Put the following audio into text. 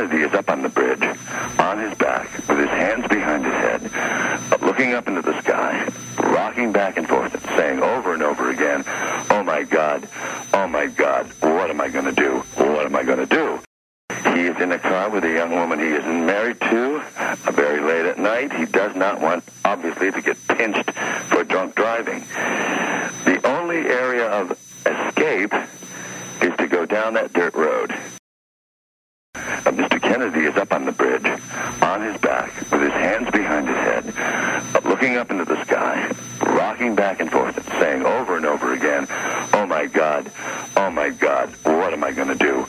Kennedy is up on the bridge, on his back, with his hands behind his head, looking up into the sky, rocking back and forth, and saying over and over again, Oh my God, oh my God, what am I going to do? What am I going to do? He is in a car with a young woman he isn't married to, uh, very late at night. He does not want, obviously, to get pinched for drunk driving. The only area of escape is to go down that dirt road. Kennedy is up on the bridge, on his back, with his hands behind his head, looking up into the sky, rocking back and forth, and saying over and over again, Oh my God, oh my God, what am I going to do?